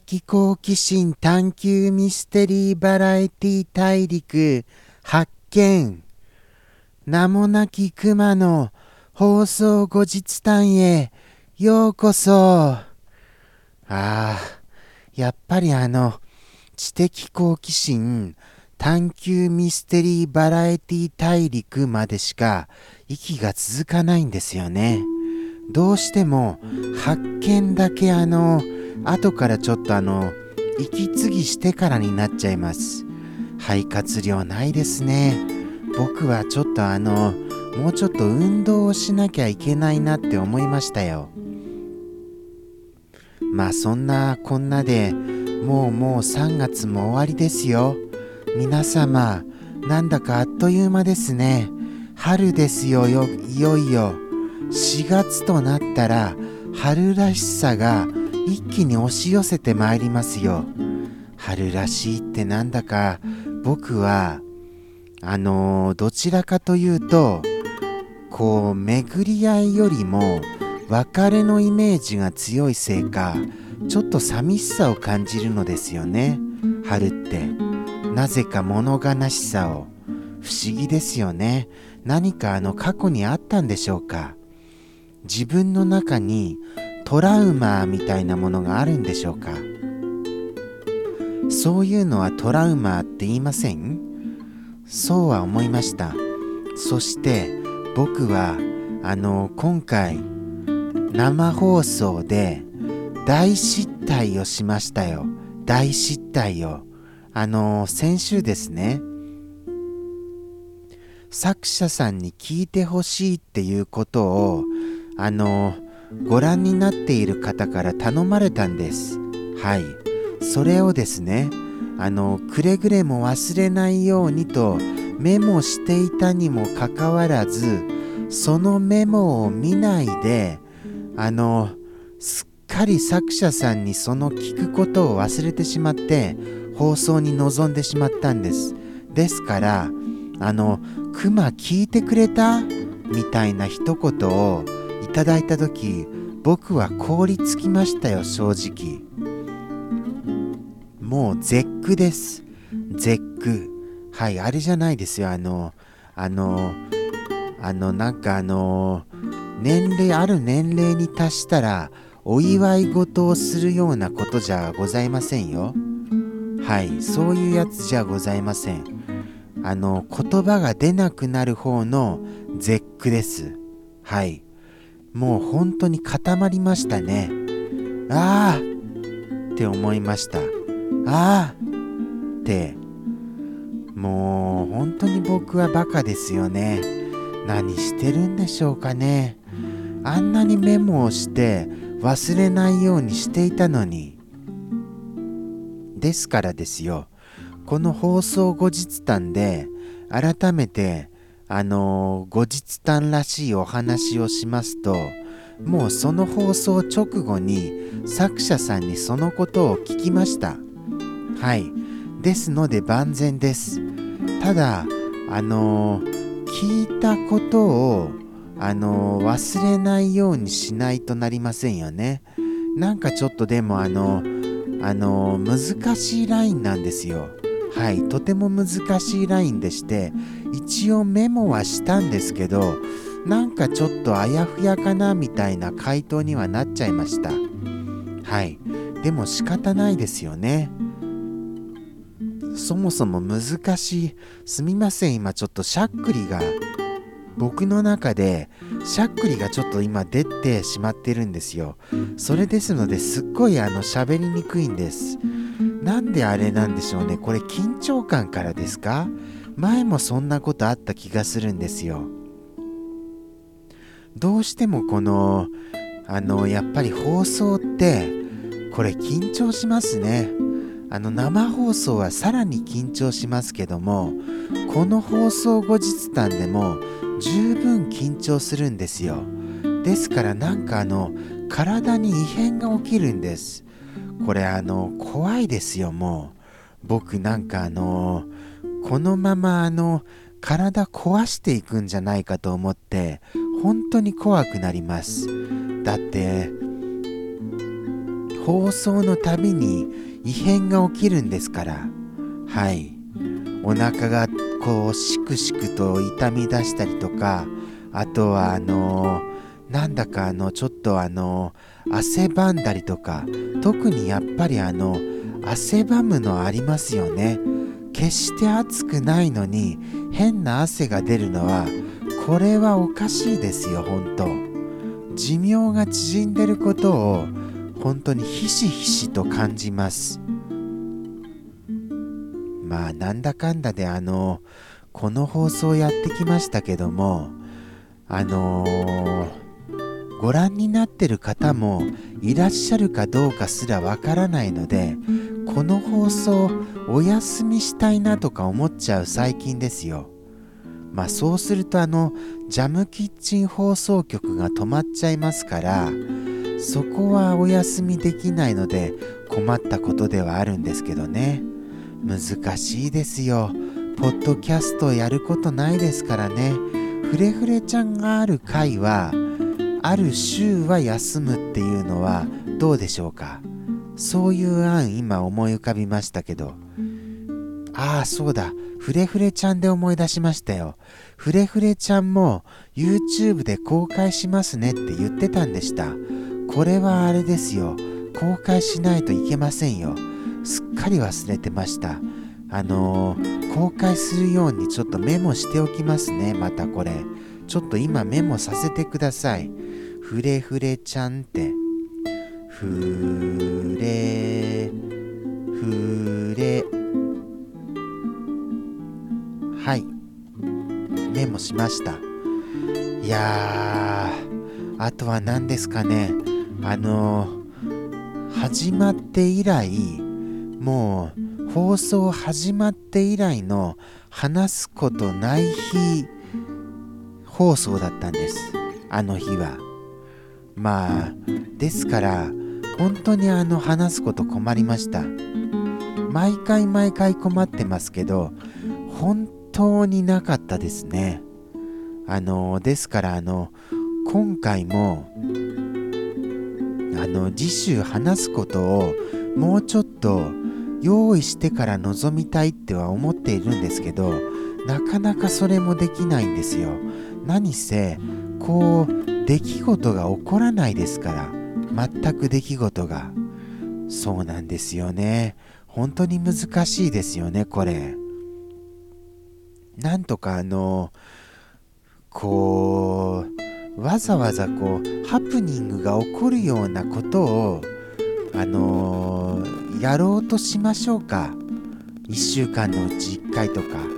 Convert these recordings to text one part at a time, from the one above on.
的好奇心探求ミステリーバラエティ大陸発見。名もなき熊の放送後日談へようこそ。ああやっぱりあの知的好奇心探求ミステリーバラエティ大陸までしか息が続かないんですよね。どうしても発見だけあの後からちょっとあの息継ぎしてからになっちゃいます。肺活量ないですね。僕はちょっとあのもうちょっと運動をしなきゃいけないなって思いましたよ。まあそんなこんなでもうもう3月も終わりですよ。皆様なんだかあっという間ですね。春ですよよいよいよ。4月となったら春らしさが一気に押し寄せてまいりますよ。春らしいってなんだか。僕はあのー、どちらかというとこう巡り合いよりも別れのイメージが強いせいかちょっと寂しさを感じるのですよね。春って。なぜか物悲しさを。不思議ですよね。何かあの過去にあったんでしょうか。自分の中にトラウマみたいなものがあるんでしょうか？そういうのはトラウマって言いません？そうは思いました。そして僕はあの今回生放送で大失態をしましたよ。大失態を。あの先週ですね。作者さんに聞いてほしいっていうことをあのご覧になっている方から頼まれたんです。はい。それをですね、あの、くれぐれも忘れないようにとメモしていたにもかかわらず、そのメモを見ないで、あの、すっかり作者さんにその聞くことを忘れてしまって、放送に臨んでしまったんです。ですから、あの、クマ聞いてくれた？みたいな一言をただいた時僕は凍りつきましたよ正直。もう絶句です。絶句。はいあれじゃないですよ。あのあのあのなんかあの年齢ある年齢に達したらお祝い事をするようなことじゃございませんよ。はいそういうやつじゃございません。あの言葉が出なくなる方の絶句です。はい。もう本当に固まりましたね。ああって思いました。ああって、もう本当に僕はバカですよね。何してるんでしょうかね。あんなにメモをして忘れないようにしていたのに。ですからですよ。この放送後日談で改めてあの後日談らしいお話をしますともうその放送直後に作者さんにそのことを聞きました。はい。ですので万全です。ただあの聞いたことをあの忘れないようにしないとなりませんよね。なんかちょっとでもあのあの難しいラインなんですよ。はい、とても難しいラインでして一応メモはしたんですけどなんかちょっとあやふやかなみたいな回答にはなっちゃいました。はいでも仕方ないですよね。そもそも難しい。すみません今ちょっとしゃっくりが僕の中でしゃっくりがちょっと今出てしまってるんですよ。それですのですっごいあの喋りにくいんです。なんであれなんでしょうね。これ緊張感からですか？前もそんなことあった気がするんですよ。どうしてもこのあのやっぱり放送ってこれ緊張しますね。あの生放送はさらに緊張しますけどもこの放送後日談でも十分緊張するんですよ。ですからなんかあの体に異変が起きるんです。これあの怖いですよもう。僕なんかあのこのままあの体壊していくんじゃないかと思って本当に怖くなります。だって放送のたびに異変が起きるんですから。はい。お腹がこうしくしくと痛み出したりとかあとはあのなんだかあのちょっとあの汗ばんだりとか特にやっぱりあの汗ばむのありますよね。決して暑くないのに変な汗が出るのはこれはおかしいですよ本当。寿命が縮んでることを本当にひしひしと感じます。まあなんだかんだであのこの放送やってきましたけどもあのー、ご覧になってる方もいらっしゃるかどうかすらわからないのでこの放送お休みしたいなとか思っちゃう最近ですよ。まあそうするとあのジャムキッチン放送局が止まっちゃいますからそこはお休みできないので困ったことではあるんですけどね。難しいですよ。ポッドキャストやることないですからね。フレフレちゃんがある回はある週は休むっていうのはどうでしょうか？そういう案今思い浮かびましたけど。ああそうだ。フレフレちゃんで思い出しましたよ。フレフレちゃんも YouTube で公開しますねって言ってたんでした。これはあれですよ。公開しないといけませんよ。すっかり忘れてました。あのー、公開するようにちょっとメモしておきますねまたこれ。ちょっと今メモさせてください。フレフレちゃんってフレフレはい。メモしました。いやーあとは何ですかね。あのー、始まって以来もう放送始まって以来の話すことない日放送だったんです。あの日は。まあですから本当にあの話すこと困りました。毎回毎回困ってますけど本当になかったですね。あのですからあの今回もあの次週話すことをもうちょっと用意してから臨みたいっては思っているんですけどなかなかそれもできないんですよ。何せこう出来事が起こらないですから全く出来事が。そうなんですよね。本当に難しいですよねこれ。なんとかあのこうわざわざこうハプニングが起こるようなことをあのー、やろうとしましょうか。1週間のうち1回とか。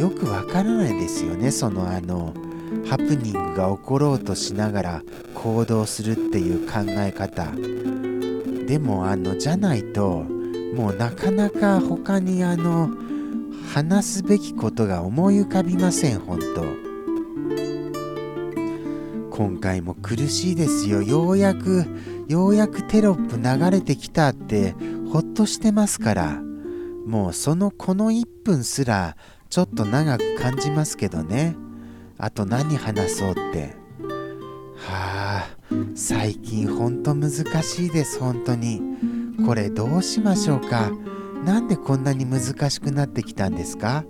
よくわからないですよねそのあのハプニングが起ころうとしながら行動するっていう考え方。でもあのじゃないともうなかなか他にあの話すべきことが思い浮かびません本当。今回も苦しいですよ。ようやくようやくテロップ流れてきたってほっとしてますから。もうそのこの1分すらちょっと長く感じますけどね。あと何話そうって。はあ最近ほんと難しいです本当に。これどうしましょうか。なんでこんなに難しくなってきたんですか。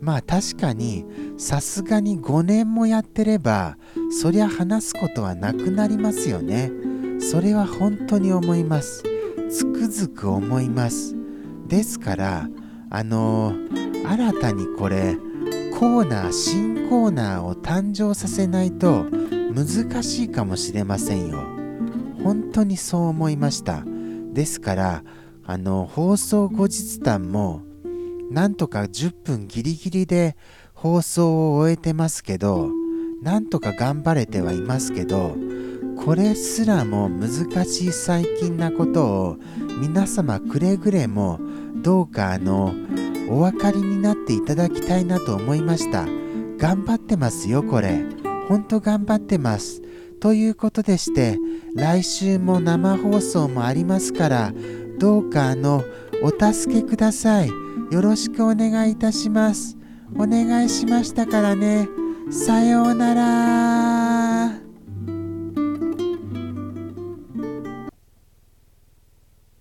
まあ確かにさすがに5年もやってればそりゃ話すことはなくなりますよね。それは本当に思います。つくづく思います。ですからあのー、新たにこれコーナー新コーナーを誕生させないと難しいかもしれませんよ。本当にそう思いました。ですからあの放送後日談もなんとか10分ギリギリで放送を終えてますけどなんとか頑張れてはいますけどこれすらも難しい最近なことを皆様くれぐれもどうかあのお分かりになっていただきたいなと思いました。頑張ってますよこれ。ほんと頑張ってます。ということでして来週も生放送もありますからどうかあのお助けください。よろしくお願いいたします。お願いしましたからね。さようなら。